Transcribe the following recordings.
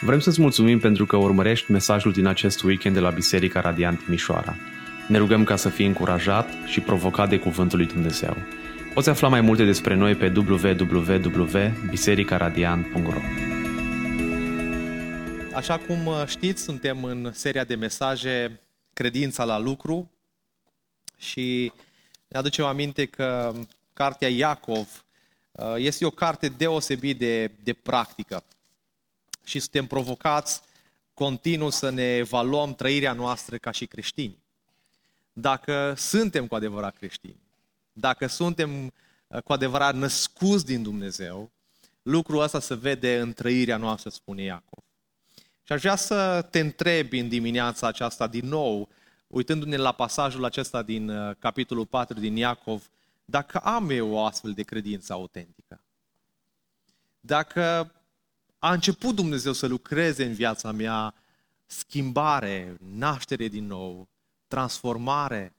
Vrem să-ți mulțumim pentru că urmărești mesajul din acest weekend de la Biserica Radiant Timișoara. Ne rugăm ca să fii încurajat și provocat de Cuvântul lui Dumnezeu. Poți afla mai multe despre noi pe www.bisericaradiant.ro Așa cum uh, știți, suntem în seria de mesaje Credința la lucru și ne aducem aminte că cartea Iacov uh, este o carte deosebit de, de practică și suntem provocați continuu să ne evaluăm trăirea noastră ca și creștini. Dacă suntem cu adevărat creștini, dacă suntem uh, cu adevărat născuți din Dumnezeu, lucrul ăsta se vede în trăirea noastră, spune Iacov. Și aș vrea să te întrebi în dimineața aceasta din nou, uitându-ne la pasajul acesta din uh, capitolul 4 din Iacov, dacă am eu o astfel de credință autentică. Dacă a început Dumnezeu să lucreze în viața mea schimbare, naștere din nou, transformare.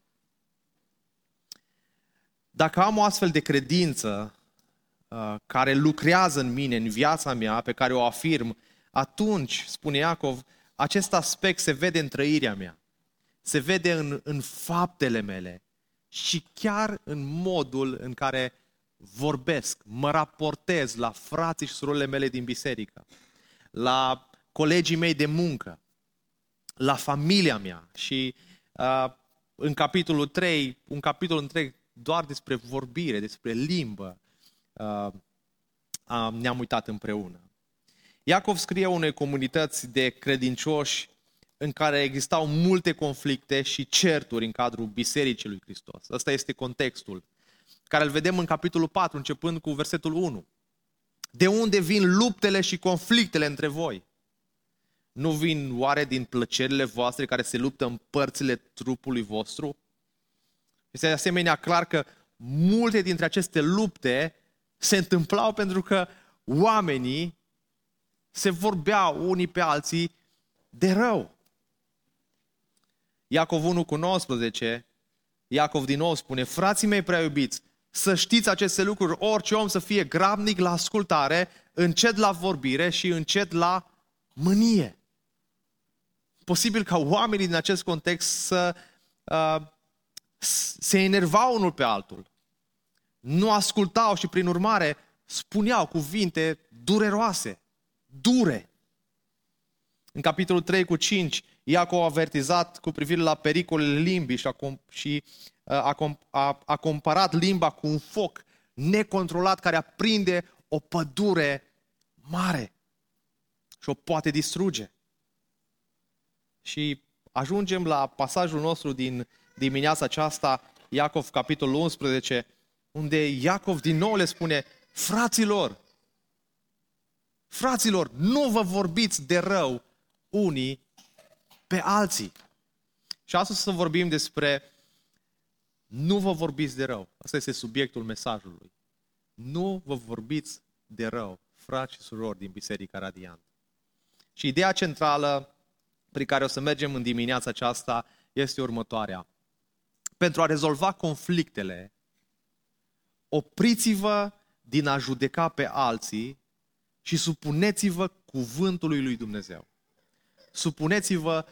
Dacă am o astfel de credință uh, care lucrează în mine, în viața mea, pe care o afirm, atunci, spune Iacov, acest aspect se vede în trăirea mea, se vede în, în faptele mele și chiar în modul în care vorbesc, mă raportez la frații și surorile mele din biserică, la colegii mei de muncă, la familia mea și uh, în capitolul 3, un capitol întreg doar despre vorbire, despre limbă, uh, uh, ne-am uitat împreună. Iacov scrie unei comunități de credincioși în care existau multe conflicte și certuri în cadrul Bisericii lui Hristos. Ăsta este contextul care îl vedem în capitolul 4, începând cu versetul 1. De unde vin luptele și conflictele între voi? Nu vin oare din plăcerile voastre care se luptă în părțile trupului vostru? Este de asemenea clar că multe dintre aceste lupte se întâmplau pentru că oamenii se vorbeau unii pe alții de rău. Iacov 1 cu 19, Iacov din nou spune, frații mei prea iubiți, să știți aceste lucruri, orice om să fie grabnic la ascultare, încet la vorbire și încet la mânie. Posibil ca oamenii din acest context să uh, se enervau unul pe altul. Nu ascultau și prin urmare spuneau cuvinte dureroase, dure. În capitolul 3 cu 5, Iacov a avertizat cu privire la pericolele limbii și, a, și a, a, a comparat limba cu un foc necontrolat care aprinde o pădure mare și o poate distruge. Și ajungem la pasajul nostru din dimineața aceasta, Iacov, capitolul 11, unde Iacov din nou le spune, fraților, fraților, nu vă vorbiți de rău unii pe alții. Și astăzi să vorbim despre nu vă vorbiți de rău. Asta este subiectul mesajului. Nu vă vorbiți de rău, frați și surori din Biserica Radiant. Și ideea centrală prin care o să mergem în dimineața aceasta este următoarea. Pentru a rezolva conflictele, opriți-vă din a judeca pe alții și supuneți-vă cuvântului lui Dumnezeu. Supuneți-vă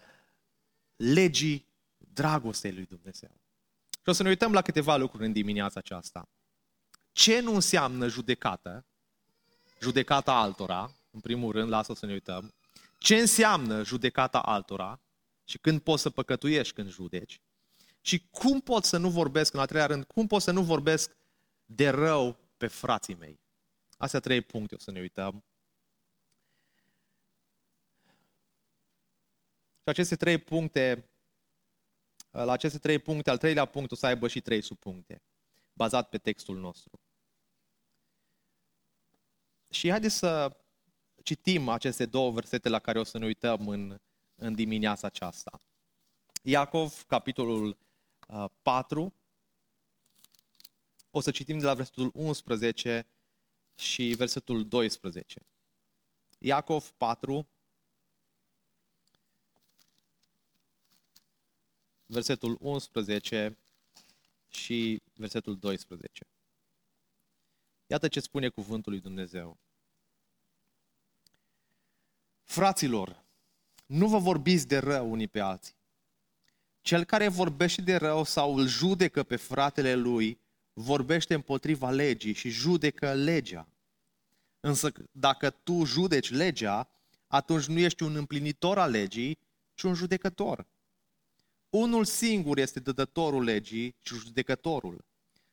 legii dragostei lui Dumnezeu. Și o să ne uităm la câteva lucruri în dimineața aceasta. Ce nu înseamnă judecată? Judecata altora, în primul rând, la asta o să ne uităm. Ce înseamnă judecata altora și când poți să păcătuiești când judeci. Și cum pot să nu vorbesc, în al treilea rând, cum pot să nu vorbesc de rău pe frații mei. Astea trei puncte o să ne uităm. Și aceste trei puncte la aceste trei puncte, al treilea punct o să aibă și trei subpuncte, bazat pe textul nostru. Și haideți să citim aceste două versete la care o să ne uităm în, în dimineața aceasta. Iacov, capitolul 4, uh, o să citim de la versetul 11 și versetul 12. Iacov 4, versetul 11 și versetul 12. Iată ce spune cuvântul lui Dumnezeu. Fraților, nu vă vorbiți de rău unii pe alții. Cel care vorbește de rău sau îl judecă pe fratele lui, vorbește împotriva legii și judecă legea. Însă dacă tu judeci legea, atunci nu ești un împlinitor al legii, ci un judecător. Unul singur este dădătorul legii și judecătorul,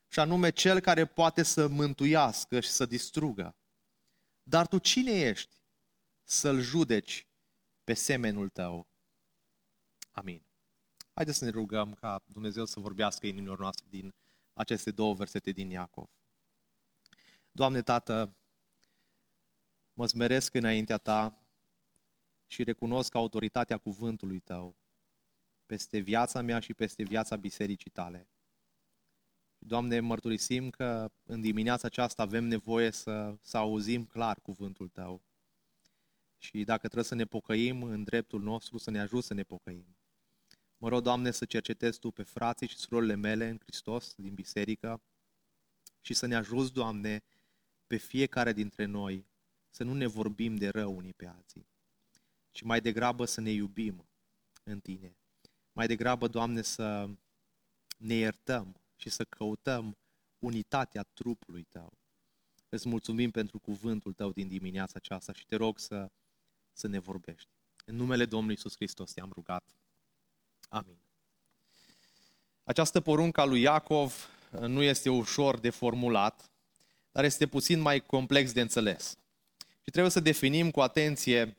și anume cel care poate să mântuiască și să distrugă. Dar tu cine ești să-l judeci pe semenul tău? Amin. Haideți să ne rugăm ca Dumnezeu să vorbească inimilor noastre din aceste două versete din Iacov. Doamne Tată, mă smeresc înaintea Ta și recunosc autoritatea cuvântului Tău peste viața mea și peste viața bisericii Tale. Doamne, mărturisim că în dimineața aceasta avem nevoie să, să auzim clar cuvântul Tău. Și dacă trebuie să ne pocăim în dreptul nostru, să ne ajut să ne pocăim. Mă rog, Doamne, să cercetezi Tu pe frații și surorile mele în Hristos din biserică și să ne ajuți, Doamne, pe fiecare dintre noi să nu ne vorbim de rău unii pe alții, ci mai degrabă să ne iubim în Tine. Mai degrabă, Doamne, să ne iertăm și să căutăm unitatea trupului Tău. Îți mulțumim pentru cuvântul Tău din dimineața aceasta și te rog să, să ne vorbești. În numele Domnului Iisus Hristos te-am rugat. Amin. Această poruncă a lui Iacov uh, nu este ușor de formulat, dar este puțin mai complex de înțeles. Și trebuie să definim cu atenție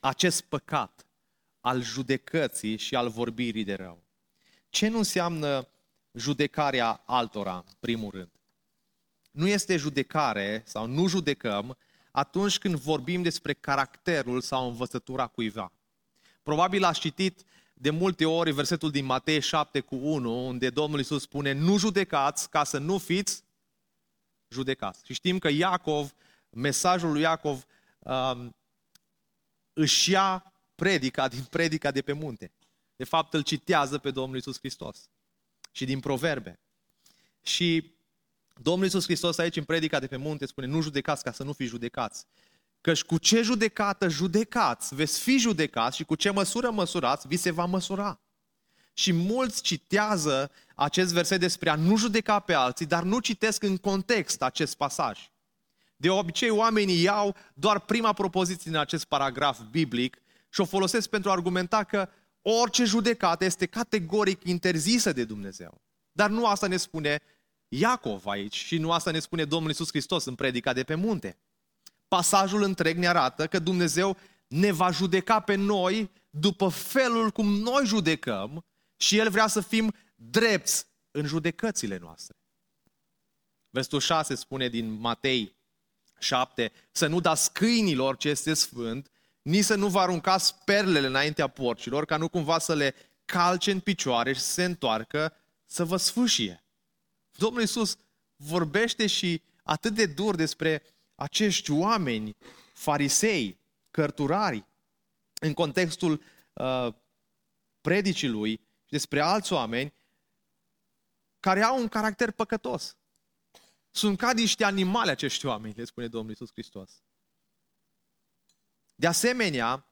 acest păcat al judecății și al vorbirii de rău. Ce nu înseamnă judecarea altora, în primul rând? Nu este judecare sau nu judecăm atunci când vorbim despre caracterul sau învățătura cuiva. Probabil ați citit de multe ori versetul din Matei 7 cu 1, unde Domnul Iisus spune, nu judecați ca să nu fiți judecați. Și știm că Iacov, mesajul lui Iacov, um, își ia predica din predica de pe munte. De fapt, îl citează pe Domnul Iisus Hristos. Și din proverbe. Și Domnul Iisus Hristos aici în predica de pe munte spune, nu judecați ca să nu fiți judecați. Căci cu ce judecată judecați, veți fi judecați și cu ce măsură măsurați, vi se va măsura. Și mulți citează acest verset despre a nu judeca pe alții, dar nu citesc în context acest pasaj. De obicei, oamenii iau doar prima propoziție din acest paragraf biblic și o folosesc pentru a argumenta că orice judecată este categoric interzisă de Dumnezeu. Dar nu asta ne spune Iacov aici și nu asta ne spune Domnul Isus Hristos în predica de pe munte pasajul întreg ne arată că Dumnezeu ne va judeca pe noi după felul cum noi judecăm și El vrea să fim drepți în judecățile noastre. Versetul 6 spune din Matei 7, să nu dați câinilor ce este sfânt, nici să nu vă aruncați perlele înaintea porcilor, ca nu cumva să le calce în picioare și să se întoarcă să vă sfâșie. Domnul Iisus vorbește și atât de dur despre acești oameni, farisei, cărturari, în contextul uh, predicii lui și despre alți oameni care au un caracter păcătos. Sunt ca niște animale acești oameni, le spune Domnul Iisus Hristos. De asemenea,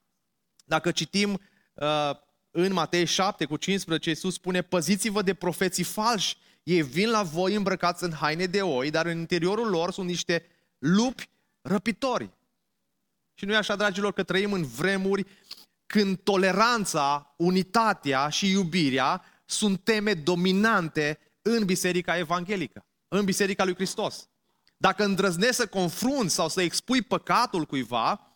dacă citim uh, în Matei 7 cu 15, Iisus spune, păziți-vă de profeții falși. Ei vin la voi îmbrăcați în haine de oi, dar în interiorul lor sunt niște lupi răpitori. Și nu e așa, dragilor, că trăim în vremuri când toleranța, unitatea și iubirea sunt teme dominante în Biserica Evanghelică, în Biserica lui Hristos. Dacă îndrăznești să confrunți sau să expui păcatul cuiva,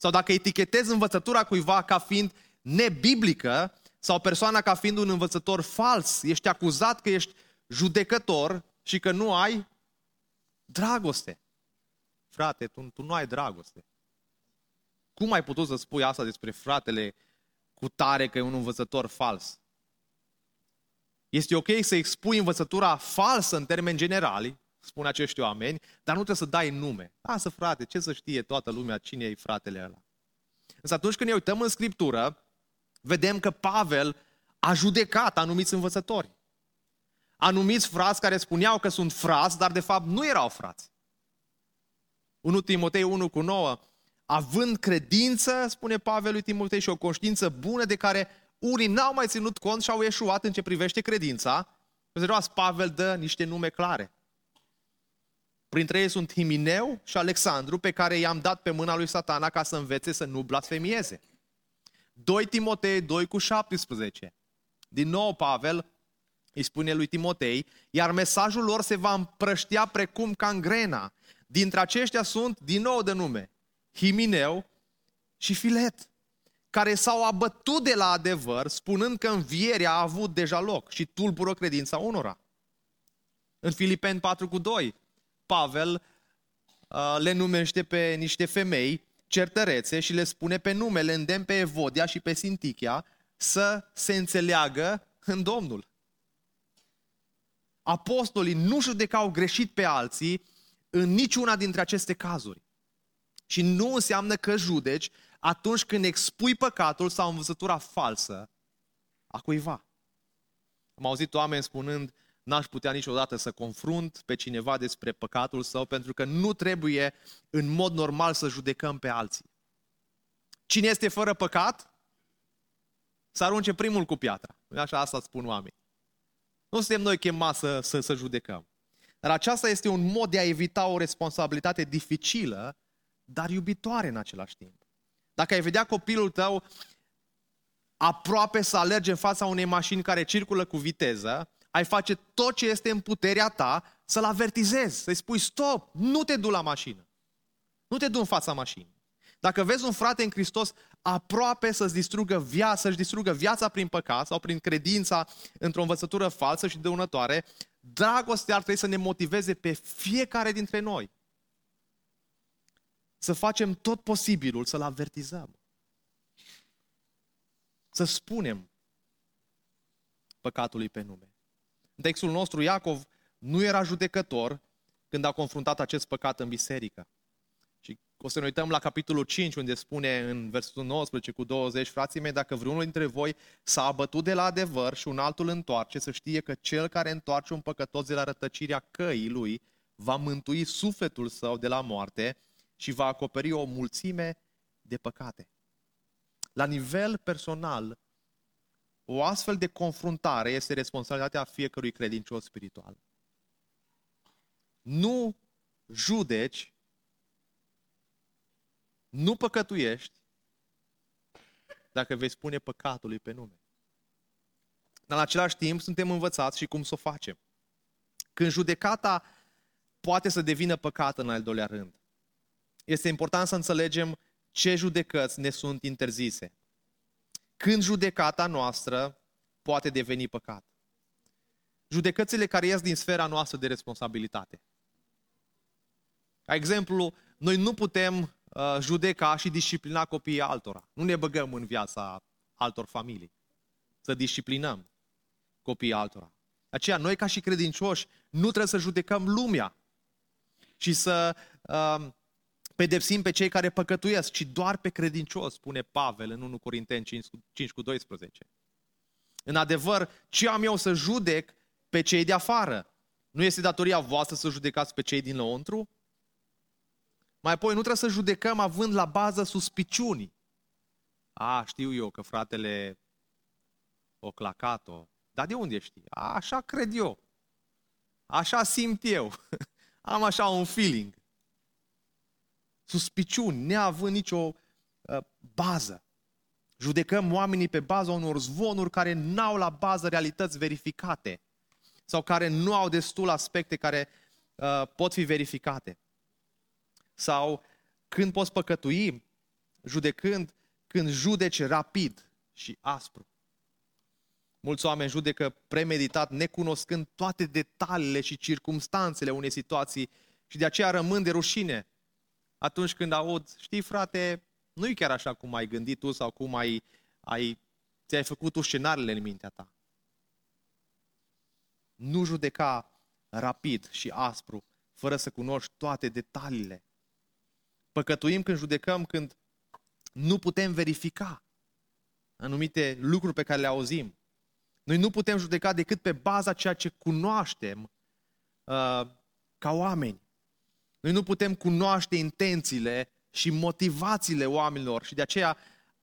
sau dacă etichetezi învățătura cuiva ca fiind nebiblică, sau persoana ca fiind un învățător fals, ești acuzat că ești judecător și că nu ai dragoste. Frate, tu, tu nu ai dragoste. Cum ai putut să spui asta despre fratele cu tare că e un învățător fals? Este ok să expui învățătura falsă în termeni generali, spun acești oameni, dar nu trebuie să dai nume. Lasă frate, ce să știe toată lumea cine e fratele ăla. Însă atunci când ne uităm în Scriptură, vedem că Pavel a judecat anumiți învățători. Anumiți frați care spuneau că sunt frați, dar de fapt nu erau frați. 1 Timotei 1 cu 9 având credință, spune Pavel lui Timotei, și o conștiință bună de care unii n-au mai ținut cont și au eșuat în ce privește credința. Observați, Pavel dă niște nume clare. Printre ei sunt Himineu și Alexandru, pe care i-am dat pe mâna lui satana ca să învețe să nu blasfemieze. 2 Timotei 2 cu 17. Din nou Pavel îi spune lui Timotei, iar mesajul lor se va împrăștia precum cangrena. Dintre aceștia sunt, din nou de nume, Himineu și Filet, care s-au abătut de la adevăr, spunând că învierea a avut deja loc și tulbură credința unora. În Filipeni 4 cu 2, Pavel uh, le numește pe niște femei certărețe și le spune pe nume, le îndemn pe Evodia și pe Sintichia să se înțeleagă în Domnul. Apostolii nu judecau greșit pe alții în niciuna dintre aceste cazuri. Și nu înseamnă că judeci atunci când expui păcatul sau învățătura falsă a cuiva. Am auzit oameni spunând, n-aș putea niciodată să confrunt pe cineva despre păcatul său, pentru că nu trebuie în mod normal să judecăm pe alții. Cine este fără păcat, să arunce primul cu piatra. Așa asta spun oamenii. Nu suntem noi chemați să, să, să judecăm. Dar aceasta este un mod de a evita o responsabilitate dificilă, dar iubitoare în același timp. Dacă ai vedea copilul tău aproape să alerge în fața unei mașini care circulă cu viteză, ai face tot ce este în puterea ta să-l avertizezi, să-i spui stop, nu te du la mașină. Nu te du în fața mașinii. Dacă vezi un frate în Hristos aproape să-ți distrugă viața, să-și distrugă viața prin păcat sau prin credința într-o învățătură falsă și dăunătoare, dragostea ar trebui să ne motiveze pe fiecare dintre noi. Să facem tot posibilul să-l avertizăm. Să spunem păcatului pe nume. În textul nostru, Iacov nu era judecător când a confruntat acest păcat în biserică. Și o să ne uităm la capitolul 5, unde spune în versetul 19 cu 20, frații mei, dacă vreunul dintre voi s-a abătut de la adevăr și un altul întoarce, să știe că cel care întoarce un păcătos de la rătăcirea căii lui va mântui sufletul său de la moarte și va acoperi o mulțime de păcate. La nivel personal, o astfel de confruntare este responsabilitatea fiecărui credincios spiritual. Nu judeci, nu păcătuiești dacă vei spune păcatului pe nume. Dar în același timp suntem învățați și cum să o facem. Când judecata poate să devină păcat în al doilea rând, este important să înțelegem ce judecăți ne sunt interzise când judecata noastră poate deveni păcat. Judecățile care ies din sfera noastră de responsabilitate. Ca exemplu, noi nu putem uh, judeca și disciplina copiii altora. Nu ne băgăm în viața altor familii. Să disciplinăm copiii altora. Aceea, noi ca și credincioși nu trebuie să judecăm lumea și să uh, pedepsim pe cei care păcătuiesc, ci doar pe credincios, spune Pavel în 1 Corinteni 5, 5 cu 12. În adevăr, ce am eu să judec pe cei de afară? Nu este datoria voastră să judecați pe cei din lăuntru? Mai apoi, nu trebuie să judecăm având la bază suspiciuni. A, știu eu că fratele o clacat-o. Dar de unde știi? A, așa cred eu. Așa simt eu. Am așa un feeling suspiciuni, neavând nicio uh, bază. Judecăm oamenii pe baza unor zvonuri care n-au la bază realități verificate sau care nu au destul aspecte care uh, pot fi verificate. Sau când poți păcătui, judecând, când judeci rapid și aspru. Mulți oameni judecă premeditat, necunoscând toate detaliile și circumstanțele unei situații și de aceea rămân de rușine atunci când aud, știi frate, nu e chiar așa cum ai gândit tu sau cum ai, ai, ți-ai făcut tu scenariile în mintea ta. Nu judeca rapid și aspru, fără să cunoști toate detaliile. Păcătuim când judecăm, când nu putem verifica anumite lucruri pe care le auzim. Noi nu putem judeca decât pe baza ceea ce cunoaștem uh, ca oameni. Noi nu putem cunoaște intențiile și motivațiile oamenilor și de aceea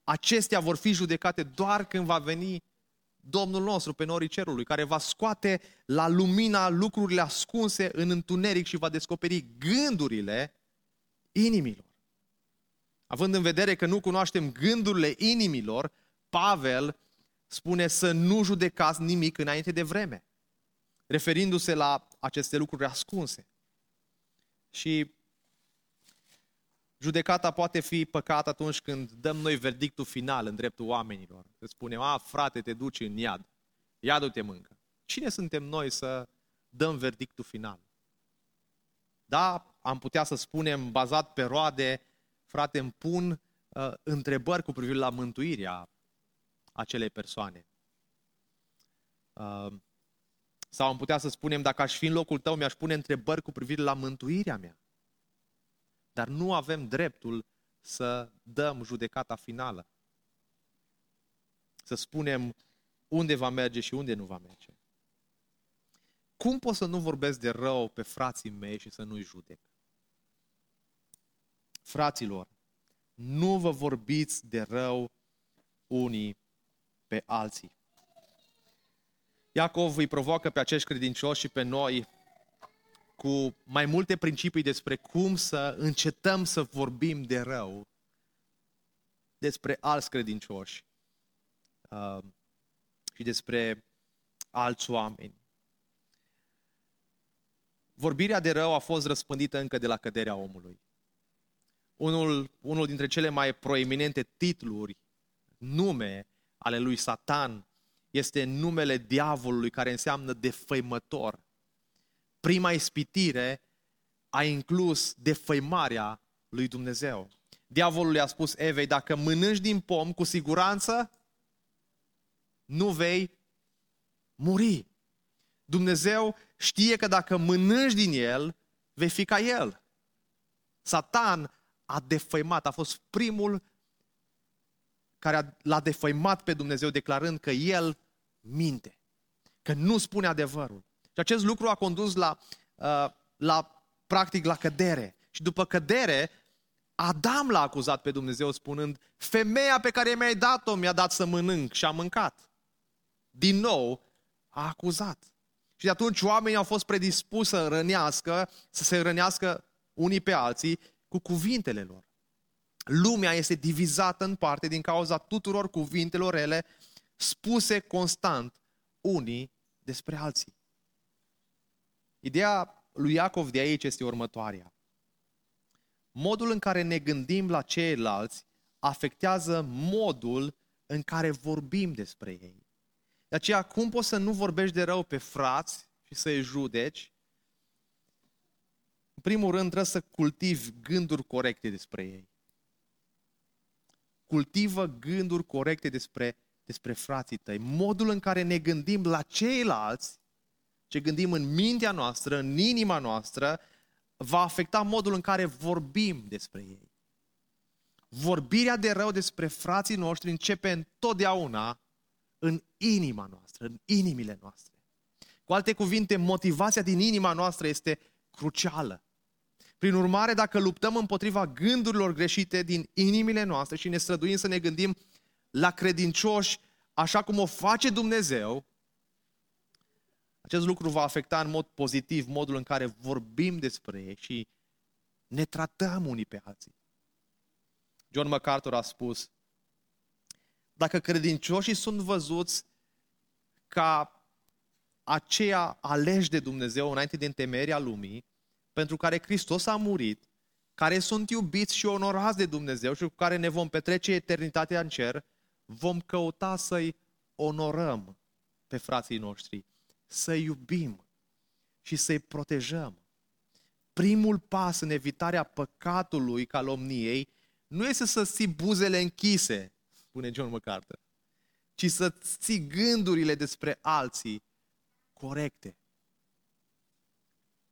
acestea vor fi judecate doar când va veni Domnul nostru pe norii cerului, care va scoate la lumina lucrurile ascunse în întuneric și va descoperi gândurile inimilor. Având în vedere că nu cunoaștem gândurile inimilor, Pavel spune să nu judecați nimic înainte de vreme, referindu-se la aceste lucruri ascunse. Și Judecata poate fi păcat atunci când dăm noi verdictul final în dreptul oamenilor. Să spunem, a, frate, te duci în iad. Iadul te mâncă. Cine suntem noi să dăm verdictul final? Da, am putea să spunem, bazat pe roade, frate, îmi pun uh, întrebări cu privire la mântuirea acelei persoane. Uh, sau am putea să spunem, dacă aș fi în locul tău, mi-aș pune întrebări cu privire la mântuirea mea. Dar nu avem dreptul să dăm judecata finală. Să spunem unde va merge și unde nu va merge. Cum pot să nu vorbesc de rău pe frații mei și să nu-i judec? Fraților, nu vă vorbiți de rău unii pe alții. Iacov îi provoacă pe acești credincioși și pe noi cu mai multe principii despre cum să încetăm să vorbim de rău despre alți credincioși uh, și despre alți oameni. Vorbirea de rău a fost răspândită încă de la căderea omului. Unul, unul dintre cele mai proeminente titluri, nume ale lui Satan, este numele diavolului care înseamnă defăimător prima ispitire a inclus defăimarea lui Dumnezeu. Diavolul i-a spus Evei, dacă mănânci din pom, cu siguranță nu vei muri. Dumnezeu știe că dacă mănânci din el, vei fi ca el. Satan a defăimat, a fost primul care l-a defăimat pe Dumnezeu declarând că el minte, că nu spune adevărul. Și acest lucru a condus la, uh, la practic, la cădere. Și după cădere, Adam l-a acuzat pe Dumnezeu spunând, femeia pe care mi-ai dat-o mi-a dat să mănânc și am mâncat. Din nou, a acuzat. Și de atunci oamenii au fost predispuși să rănească, să se rănească unii pe alții cu cuvintele lor. Lumea este divizată în parte din cauza tuturor cuvintelor ele spuse constant unii despre alții. Ideea lui Iacov de aici este următoarea. Modul în care ne gândim la ceilalți afectează modul în care vorbim despre ei. De aceea, cum poți să nu vorbești de rău pe frați și să-i judeci? În primul rând, trebuie să cultivi gânduri corecte despre ei. Cultivă gânduri corecte despre, despre frații tăi. Modul în care ne gândim la ceilalți ce gândim în mintea noastră, în inima noastră, va afecta modul în care vorbim despre ei. Vorbirea de rău despre frații noștri începe întotdeauna în inima noastră, în inimile noastre. Cu alte cuvinte, motivația din inima noastră este crucială. Prin urmare, dacă luptăm împotriva gândurilor greșite din inimile noastre și ne străduim să ne gândim la credincioși așa cum o face Dumnezeu, acest lucru va afecta în mod pozitiv modul în care vorbim despre ei și ne tratăm unii pe alții. John MacArthur a spus, dacă credincioșii sunt văzuți ca aceia aleși de Dumnezeu înainte de întemeierea lumii, pentru care Hristos a murit, care sunt iubiți și onorați de Dumnezeu și cu care ne vom petrece eternitatea în cer, vom căuta să-i onorăm pe frații noștri să iubim și să-i protejăm. Primul pas în evitarea păcatului calomniei nu este să ții buzele închise, spune John MacArthur, ci să ții gândurile despre alții corecte.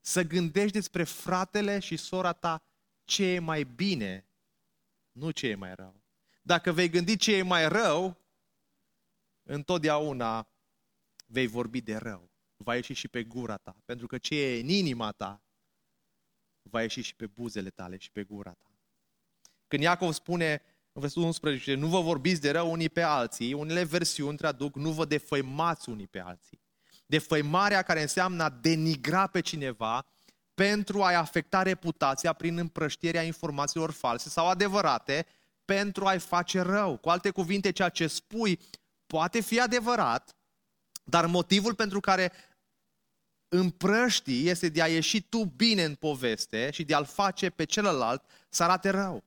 Să gândești despre fratele și sora ta ce e mai bine, nu ce e mai rău. Dacă vei gândi ce e mai rău, întotdeauna vei vorbi de rău. Va ieși și pe gura ta, pentru că ce e în inima ta va ieși și pe buzele tale și pe gura ta. Când Iacov spune în versetul 11, nu vă vorbiți de rău unii pe alții, unele versiuni traduc, nu vă defăimați unii pe alții. Defăimarea care înseamnă a denigra pe cineva pentru a-i afecta reputația prin împrăștierea informațiilor false sau adevărate, pentru a-i face rău. Cu alte cuvinte, ceea ce spui poate fi adevărat, dar motivul pentru care împrăștii este de a ieși tu bine în poveste și de a-l face pe celălalt să arate rău.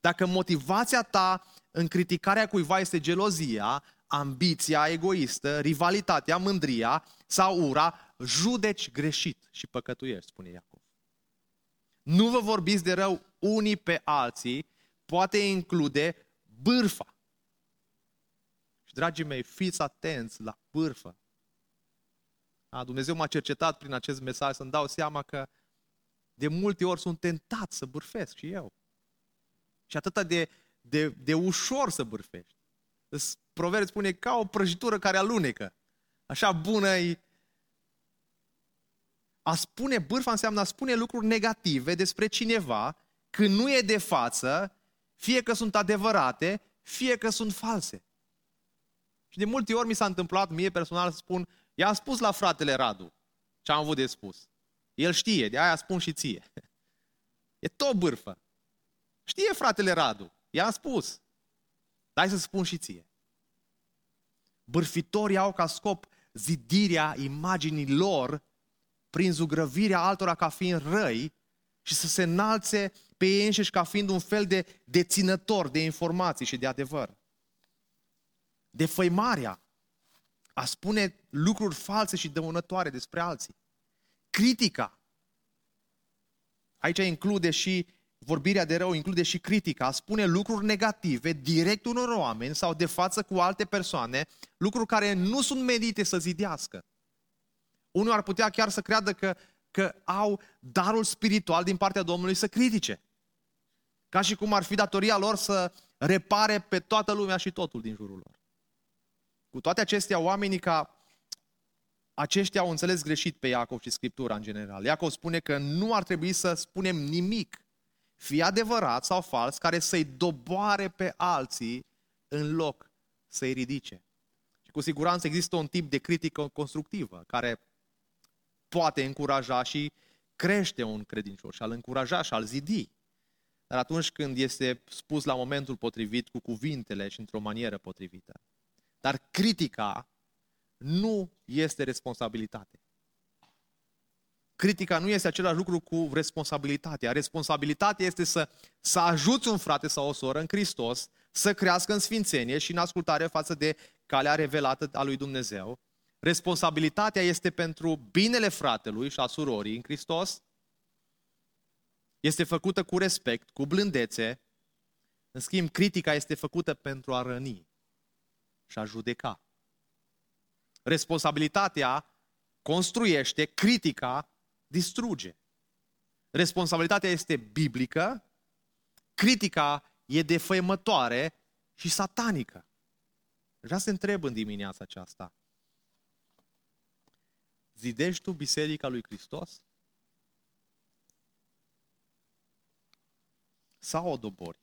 Dacă motivația ta în criticarea cuiva este gelozia, ambiția egoistă, rivalitatea, mândria sau ura, judeci greșit și păcătuiești, spune Iacov. Nu vă vorbiți de rău unii pe alții, poate include bârfa. Și, dragii mei, fiți atenți la bârfă. A, Dumnezeu m-a cercetat prin acest mesaj să-mi dau seama că de multe ori sunt tentat să bârfesc și eu. Și atât de, de, de ușor să bârfești. Proverb spune ca o prăjitură care alunecă. Așa bună e. A spune bârfa înseamnă a spune lucruri negative despre cineva când nu e de față, fie că sunt adevărate, fie că sunt false. Și de multe ori mi s-a întâmplat mie personal să spun, i-am spus la fratele Radu ce am avut de spus. El știe, de aia spun și ție. E tot bârfă. Știe fratele Radu, i-am spus. Dai să spun și ție. Bârfitorii au ca scop zidirea imaginii lor prin zugrăvirea altora ca fiind răi și să se înalțe pe ei înșiși ca fiind un fel de deținător de informații și de adevăr. Defăimarea, a spune lucruri false și dăunătoare despre alții. Critica, aici include și vorbirea de rău, include și critica, a spune lucruri negative direct unor oameni sau de față cu alte persoane, lucruri care nu sunt medite să zidească. Unul ar putea chiar să creadă că, că au darul spiritual din partea Domnului să critique. Ca și cum ar fi datoria lor să repare pe toată lumea și totul din jurul lor. Cu toate acestea, oamenii ca aceștia au înțeles greșit pe Iacov și Scriptura în general. Iacov spune că nu ar trebui să spunem nimic, fie adevărat sau fals, care să-i doboare pe alții în loc să-i ridice. Și cu siguranță există un tip de critică constructivă care poate încuraja și crește un credincios și al încuraja și al zidi. Dar atunci când este spus la momentul potrivit, cu cuvintele și într-o manieră potrivită. Dar critica nu este responsabilitate. Critica nu este același lucru cu responsabilitatea. Responsabilitatea este să, să ajuți un frate sau o soră în Hristos să crească în sfințenie și în ascultare față de calea revelată a lui Dumnezeu. Responsabilitatea este pentru binele fratelui și a surorii în Hristos. Este făcută cu respect, cu blândețe. În schimb, critica este făcută pentru a răni și a judeca. Responsabilitatea construiește, critica distruge. Responsabilitatea este biblică, critica e defăimătoare și satanică. Vreau să întreb în dimineața aceasta. Zidești tu Biserica lui Hristos? Sau o dobori?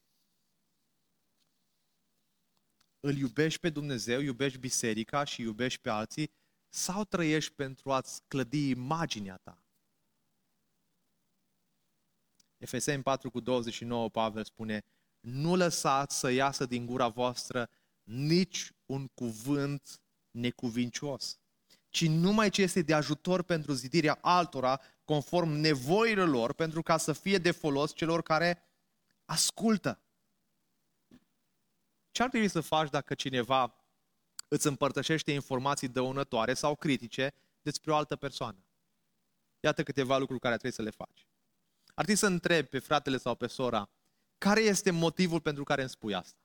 îl iubești pe Dumnezeu, iubești biserica și iubești pe alții, sau trăiești pentru a-ți clădi imaginea ta? Efeseni 4 cu 29, Pavel spune, nu lăsați să iasă din gura voastră nici un cuvânt necuvincios, ci numai ce este de ajutor pentru zidirea altora, conform nevoilor lor, pentru ca să fie de folos celor care ascultă. Ce ar trebui să faci dacă cineva îți împărtășește informații dăunătoare sau critice despre o altă persoană? Iată câteva lucruri care trebuie să le faci. Ar trebui să întrebi pe fratele sau pe sora, care este motivul pentru care îmi spui asta?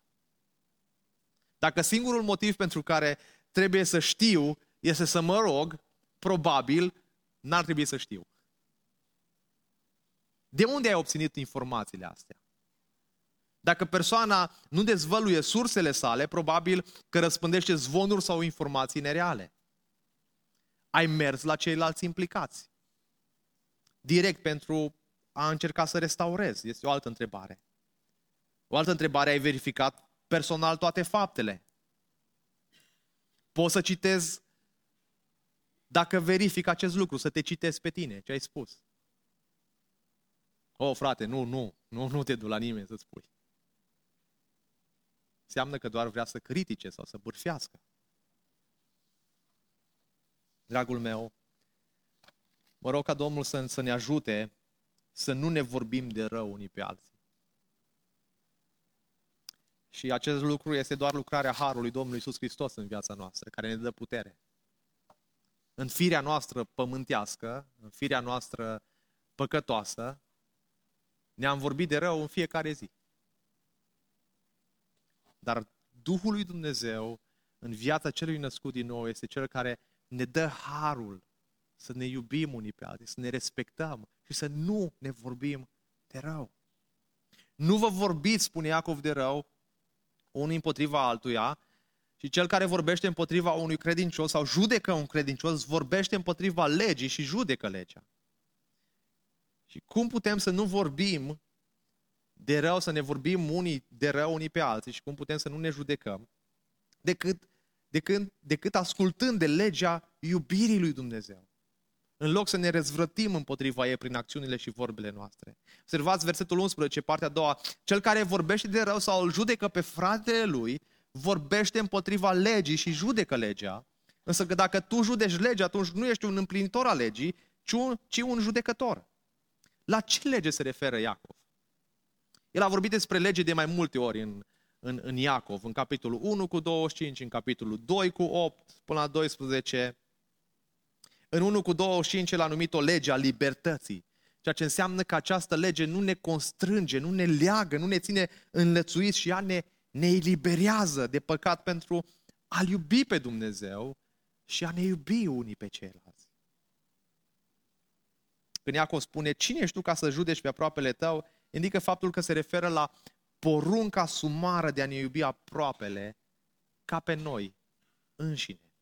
Dacă singurul motiv pentru care trebuie să știu este să mă rog, probabil n-ar trebui să știu. De unde ai obținut informațiile astea? Dacă persoana nu dezvăluie sursele sale, probabil că răspândește zvonuri sau informații nereale. Ai mers la ceilalți implicați. Direct pentru a încerca să restaurezi. Este o altă întrebare. O altă întrebare, ai verificat personal toate faptele? Poți să citez, dacă verific acest lucru, să te citesc pe tine, ce ai spus. O, oh, frate, nu, nu, nu, nu te du la nimeni să spui. Înseamnă că doar vrea să critique sau să bârfească. Dragul meu, mă rog ca Domnul să, să ne ajute să nu ne vorbim de rău unii pe alții. Și acest lucru este doar lucrarea Harului Domnului Iisus Hristos în viața noastră, care ne dă putere. În firea noastră pământească, în firea noastră păcătoasă, ne-am vorbit de rău în fiecare zi. Dar Duhul lui Dumnezeu în viața celui născut din nou este cel care ne dă harul să ne iubim unii pe alții, să ne respectăm și să nu ne vorbim de rău. Nu vă vorbiți, spune Iacov, de rău, unul împotriva altuia, și cel care vorbește împotriva unui credincios sau judecă un credincios, vorbește împotriva legii și judecă legea. Și cum putem să nu vorbim de rău, să ne vorbim unii de rău unii pe alții și cum putem să nu ne judecăm, decât, decât, decât ascultând de legea iubirii lui Dumnezeu. În loc să ne răzvrătim împotriva ei prin acțiunile și vorbele noastre. Observați versetul 11, partea a doua. Cel care vorbește de rău sau îl judecă pe fratele lui, vorbește împotriva legii și judecă legea. Însă că dacă tu judeci legea, atunci nu ești un împlinitor al legii, ci un, ci un judecător. La ce lege se referă Iacov? El a vorbit despre lege de mai multe ori în, în, în Iacov, în capitolul 1 cu 25, în capitolul 2 cu 8 până la 12. În 1 cu 25 el a numit o lege a libertății, ceea ce înseamnă că această lege nu ne constrânge, nu ne leagă, nu ne ține înlățuiți și ea ne, ne eliberează de păcat pentru a-L iubi pe Dumnezeu și a ne iubi unii pe ceilalți. Când Iacov spune, cine ești tu ca să judeci pe aproapele tău, indică faptul că se referă la porunca sumară de a ne iubi aproapele ca pe noi înșine.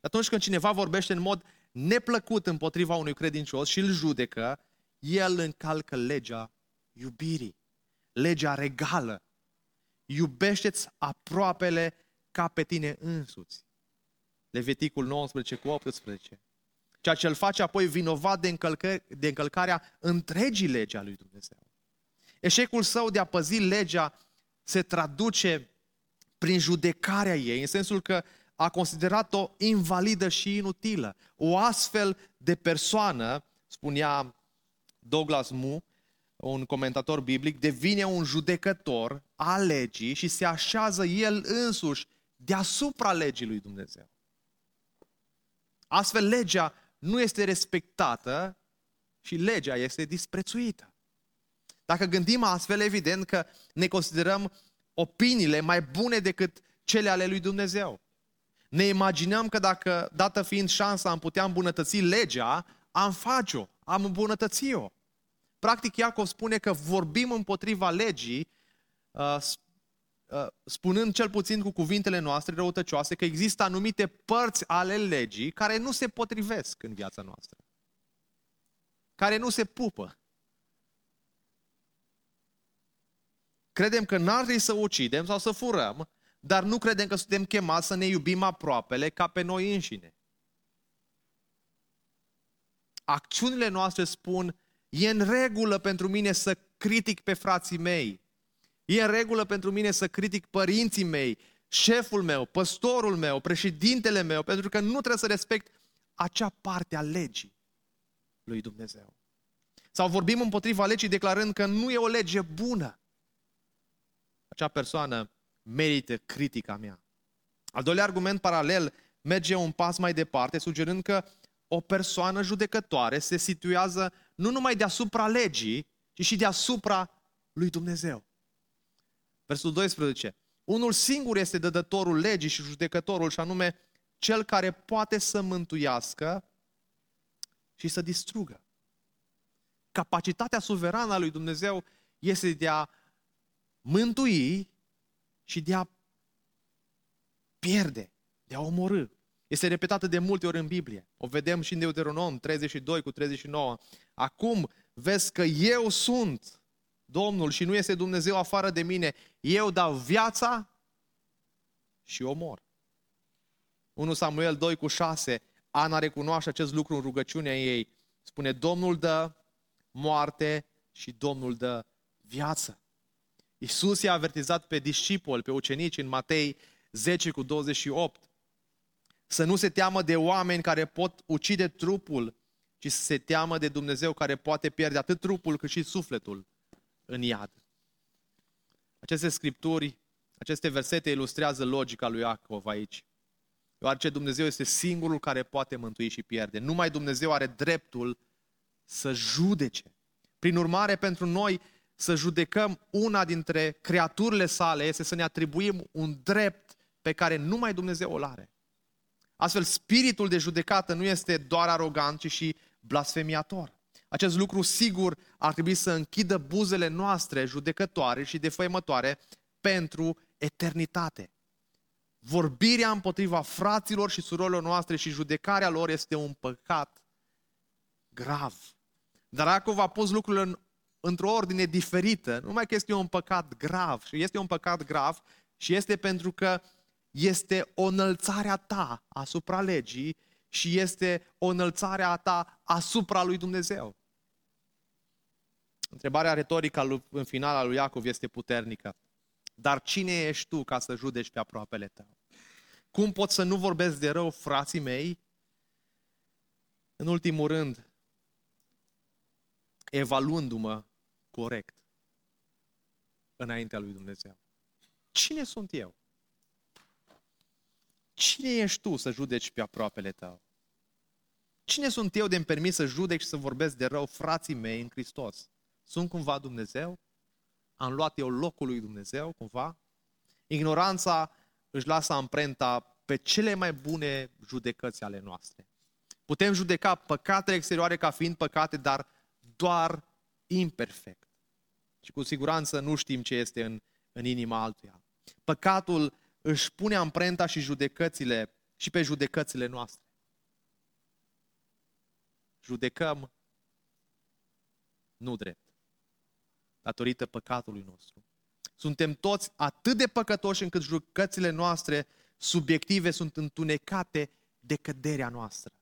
Atunci când cineva vorbește în mod neplăcut împotriva unui credincios și îl judecă, el încalcă legea iubirii, legea regală. Iubește-ți aproapele ca pe tine însuți. Leviticul 19 cu 18. Ceea ce îl face apoi vinovat de, încălcă, de încălcarea întregii legii a lui Dumnezeu. Eșecul său de a păzi legea se traduce prin judecarea ei, în sensul că a considerat-o invalidă și inutilă. O astfel de persoană, spunea Douglas Moo, un comentator biblic, devine un judecător al legii și se așează el însuși deasupra legii lui Dumnezeu. Astfel, legea nu este respectată și legea este disprețuită. Dacă gândim astfel, evident că ne considerăm opiniile mai bune decât cele ale lui Dumnezeu. Ne imaginăm că dacă, dată fiind șansa, am putea îmbunătăți legea, am face-o, am îmbunătăți-o. Practic, Iacov spune că vorbim împotriva legii, uh, uh, spunând cel puțin cu cuvintele noastre răutăcioase că există anumite părți ale legii care nu se potrivesc în viața noastră. Care nu se pupă. Credem că n-ar trebui să ucidem sau să furăm, dar nu credem că suntem chemați să ne iubim aproapele ca pe noi înșine. Acțiunile noastre spun, e în regulă pentru mine să critic pe frații mei, e în regulă pentru mine să critic părinții mei, șeful meu, păstorul meu, președintele meu, pentru că nu trebuie să respect acea parte a legii lui Dumnezeu. Sau vorbim împotriva legii declarând că nu e o lege bună acea persoană merită critica mea. Al doilea argument paralel merge un pas mai departe, sugerând că o persoană judecătoare se situează nu numai deasupra legii, ci și deasupra lui Dumnezeu. Versul 12. Unul singur este dădătorul legii și judecătorul, și anume cel care poate să mântuiască și să distrugă. Capacitatea suverană a lui Dumnezeu este de a mântui și de a pierde, de a omorâ. Este repetată de multe ori în Biblie. O vedem și în Deuteronom 32 cu 39. Acum vezi că eu sunt Domnul și nu este Dumnezeu afară de mine. Eu dau viața și omor. 1 Samuel 2 cu 6, Ana recunoaște acest lucru în rugăciunea ei. Spune, Domnul dă moarte și Domnul dă viață. Iisus i-a avertizat pe discipoli, pe ucenici în Matei 10 cu 28, să nu se teamă de oameni care pot ucide trupul, ci să se teamă de Dumnezeu care poate pierde atât trupul cât și sufletul în iad. Aceste scripturi, aceste versete ilustrează logica lui Iacov aici. Deoarece Dumnezeu este singurul care poate mântui și pierde. Numai Dumnezeu are dreptul să judece. Prin urmare, pentru noi să judecăm una dintre creaturile sale este să ne atribuim un drept pe care numai Dumnezeu îl are. Astfel, spiritul de judecată nu este doar arogant, ci și blasfemiator. Acest lucru sigur ar trebui să închidă buzele noastre judecătoare și defăimătoare pentru eternitate. Vorbirea împotriva fraților și surorilor noastre și judecarea lor este un păcat grav. Dar Iacov a pus lucrurile în, într-o ordine diferită. Nu numai că este un păcat grav, și este un păcat grav și este pentru că este o înălțare a ta asupra legii și este o înălțare a ta asupra lui Dumnezeu. Întrebarea retorică în final a lui Iacov este puternică. Dar cine ești tu ca să judeci pe aproapele tău? Cum pot să nu vorbesc de rău frații mei? În ultimul rând, evaluându-mă corect înaintea lui Dumnezeu. Cine sunt eu? Cine ești tu să judeci pe aproapele tău? Cine sunt eu de-mi permis să judec și să vorbesc de rău frații mei în Hristos? Sunt cumva Dumnezeu? Am luat eu locul lui Dumnezeu cumva? Ignoranța își lasă amprenta pe cele mai bune judecăți ale noastre. Putem judeca păcatele exterioare ca fiind păcate, dar doar imperfect. Și cu siguranță nu știm ce este în, în inima altuia. Păcatul își pune amprenta și judecățile și pe judecățile noastre. Judecăm nu drept, datorită păcatului nostru. Suntem toți atât de păcătoși încât judecățile noastre subiective sunt întunecate de căderea noastră.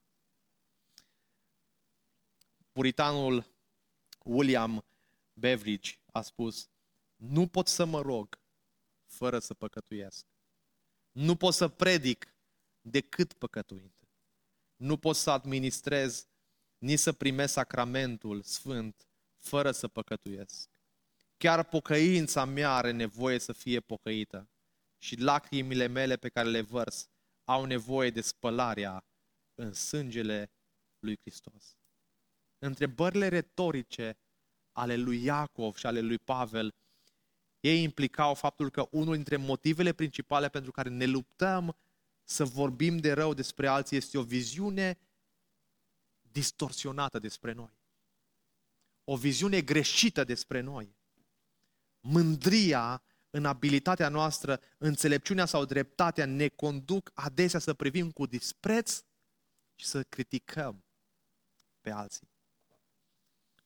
Puritanul William Beveridge a spus, nu pot să mă rog fără să păcătuiesc. Nu pot să predic decât păcătuind. Nu pot să administrez, nici să primesc sacramentul sfânt fără să păcătuiesc. Chiar pocăința mea are nevoie să fie pocăită și lacrimile mele pe care le vărs au nevoie de spălarea în sângele lui Hristos. Întrebările retorice ale lui Iacov și ale lui Pavel ei implicau faptul că unul dintre motivele principale pentru care ne luptăm să vorbim de rău despre alții este o viziune distorsionată despre noi. O viziune greșită despre noi. Mândria în abilitatea noastră, înțelepciunea sau dreptatea ne conduc adesea să privim cu dispreț și să criticăm pe alții.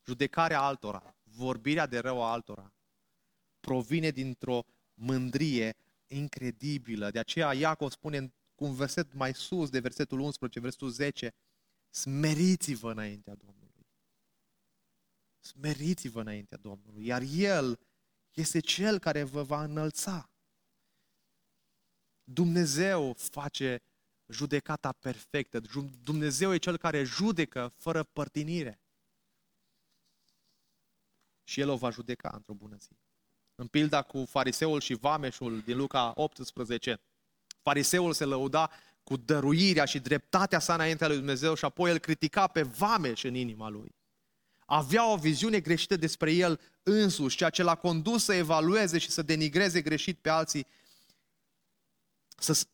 Judecarea altora, vorbirea de rău a altora, provine dintr-o mândrie incredibilă. De aceea Iacov spune cu un verset mai sus de versetul 11, versetul 10, smeriți-vă înaintea Domnului. Smeriți-vă înaintea Domnului, iar El este Cel care vă va înălța. Dumnezeu face judecata perfectă. Dumnezeu e Cel care judecă fără părtinire. Și El o va judeca într-o bună zi în pilda cu fariseul și vameșul din Luca 18. Fariseul se lăuda cu dăruirea și dreptatea sa înaintea lui Dumnezeu și apoi el critica pe vameș în inima lui. Avea o viziune greșită despre el însuși, ceea ce l-a condus să evalueze și să denigreze greșit pe alții, să,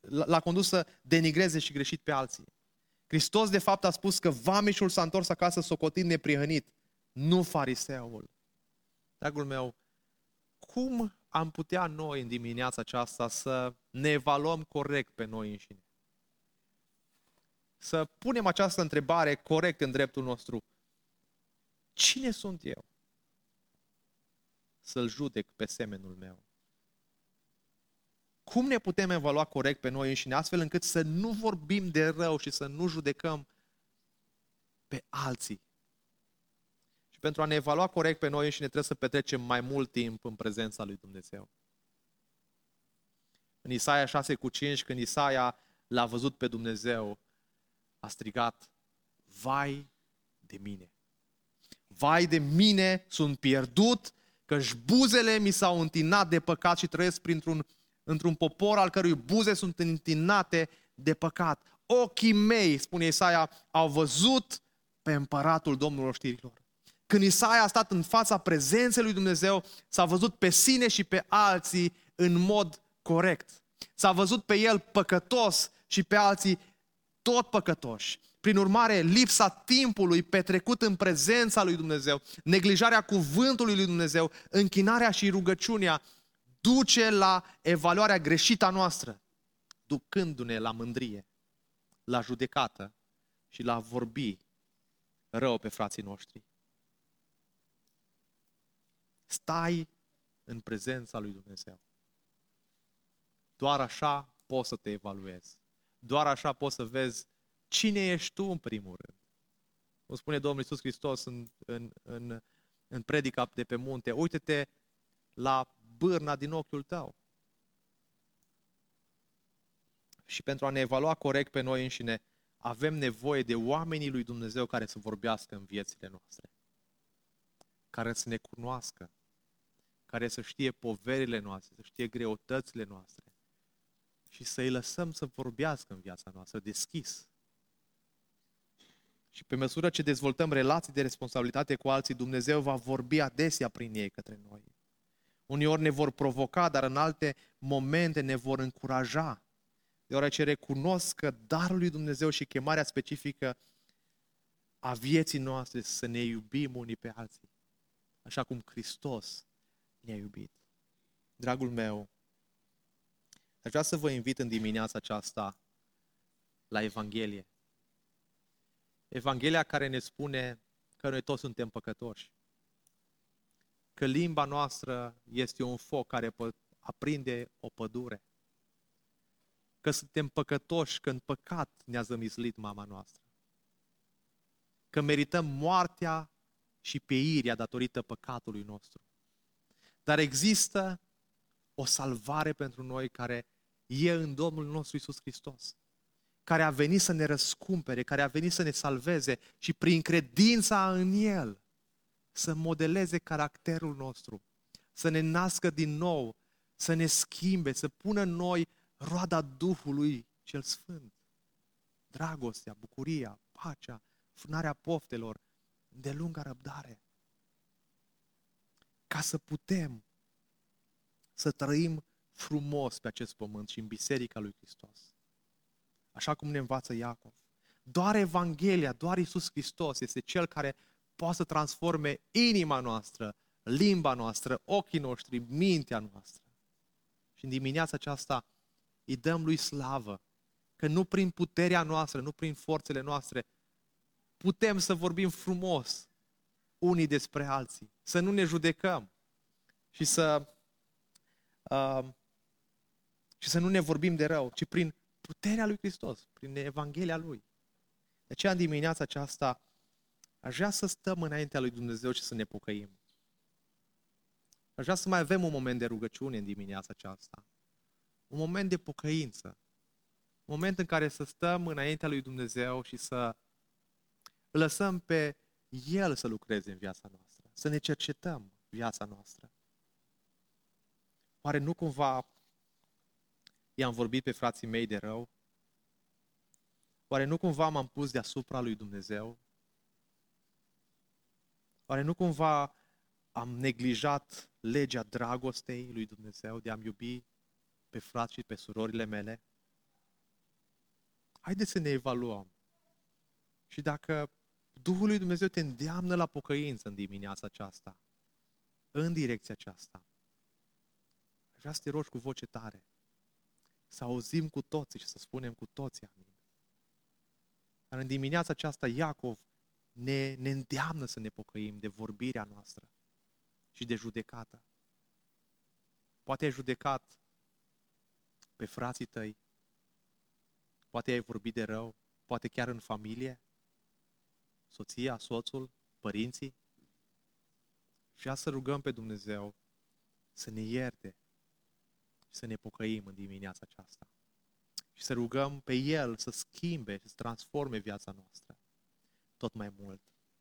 l-a condus să denigreze și greșit pe alții. Hristos de fapt a spus că vameșul s-a întors acasă socotind neprihănit, nu fariseul. Dragul meu, cum am putea noi în dimineața aceasta să ne evaluăm corect pe noi înșine? Să punem această întrebare corect în dreptul nostru. Cine sunt eu? să-l judec pe semenul meu. Cum ne putem evalua corect pe noi înșine, astfel încât să nu vorbim de rău și să nu judecăm pe alții? Și pentru a ne evalua corect pe noi înșine, trebuie să petrecem mai mult timp în prezența lui Dumnezeu. În Isaia 6 cu 5, când Isaia l-a văzut pe Dumnezeu, a strigat, vai de mine! Vai de mine, sunt pierdut, căci buzele mi s-au întinat de păcat și trăiesc printr-un, într-un popor al cărui buze sunt întinate de păcat. Ochii mei, spune Isaia, au văzut pe împăratul Domnului știrilor. Când Isaia a stat în fața prezenței lui Dumnezeu, s-a văzut pe sine și pe alții în mod corect. S-a văzut pe el păcătos și pe alții tot păcătoși. Prin urmare, lipsa timpului petrecut în prezența lui Dumnezeu, neglijarea cuvântului lui Dumnezeu, închinarea și rugăciunea duce la evaluarea greșită a noastră, ducându-ne la mândrie, la judecată și la vorbi rău pe frații noștri. Stai în prezența lui Dumnezeu. Doar așa poți să te evaluezi. Doar așa poți să vezi cine ești tu în primul rând. Cum spune Domnul Iisus Hristos în, în, în, în predica de pe munte, uite-te la bârna din ochiul tău. Și pentru a ne evalua corect pe noi înșine, avem nevoie de oamenii lui Dumnezeu care să vorbească în viețile noastre. Care să ne cunoască. Care să știe poverile noastre, să știe greutățile noastre și să-i lăsăm să vorbească în viața noastră deschis. Și pe măsură ce dezvoltăm relații de responsabilitate cu alții, Dumnezeu va vorbi adesea prin ei către noi. Uneori ne vor provoca, dar în alte momente ne vor încuraja, deoarece recunosc că darul lui Dumnezeu și chemarea specifică a vieții noastre să ne iubim unii pe alții, așa cum Hristos ne-a iubit. Dragul meu, Aș vrea să vă invit în dimineața aceasta la Evanghelie. Evanghelia care ne spune că noi toți suntem păcătoși. Că limba noastră este un foc care aprinde o pădure. Că suntem păcătoși, că în păcat ne-a zămislit mama noastră. Că merităm moartea și peirea datorită păcatului nostru. Dar există o salvare pentru noi care e în Domnul nostru Isus Hristos, care a venit să ne răscumpere, care a venit să ne salveze și prin credința în El să modeleze caracterul nostru, să ne nască din nou, să ne schimbe, să pună în noi roada Duhului cel Sfânt. Dragostea, bucuria, pacea, frânarea poftelor, de lungă răbdare. Ca să putem să trăim frumos pe acest pământ și în Biserica lui Hristos. Așa cum ne învață Iacov. Doar Evanghelia, doar Isus Hristos este Cel care poate să transforme inima noastră, limba noastră, ochii noștri, mintea noastră. Și în dimineața aceasta îi dăm lui slavă, că nu prin puterea noastră, nu prin forțele noastre, putem să vorbim frumos unii despre alții, să nu ne judecăm și să uh, și să nu ne vorbim de rău, ci prin puterea lui Hristos, prin Evanghelia Lui. De aceea, în dimineața aceasta, aș vrea să stăm înaintea lui Dumnezeu și să ne pocăim. Aș vrea să mai avem un moment de rugăciune în dimineața aceasta. Un moment de pocăință. Un moment în care să stăm înaintea lui Dumnezeu și să lăsăm pe El să lucreze în viața noastră. Să ne cercetăm viața noastră. Oare nu cumva i-am vorbit pe frații mei de rău? Oare nu cumva m-am pus deasupra lui Dumnezeu? Oare nu cumva am neglijat legea dragostei lui Dumnezeu de a-mi iubi pe frați și pe surorile mele? Haideți să ne evaluăm. Și dacă Duhul lui Dumnezeu te îndeamnă la pocăință în dimineața aceasta, în direcția aceasta, vrea să te rogi cu voce tare să auzim cu toții și să spunem cu toții amin. Dar în dimineața aceasta Iacov ne, ne îndeamnă să ne pocăim de vorbirea noastră și de judecată. Poate ai judecat pe frații tăi, poate ai vorbit de rău, poate chiar în familie, soția, soțul, părinții. Și să rugăm pe Dumnezeu să ne ierte și să ne pocăim în dimineața aceasta. Și să rugăm pe El să schimbe, să transforme viața noastră tot mai mult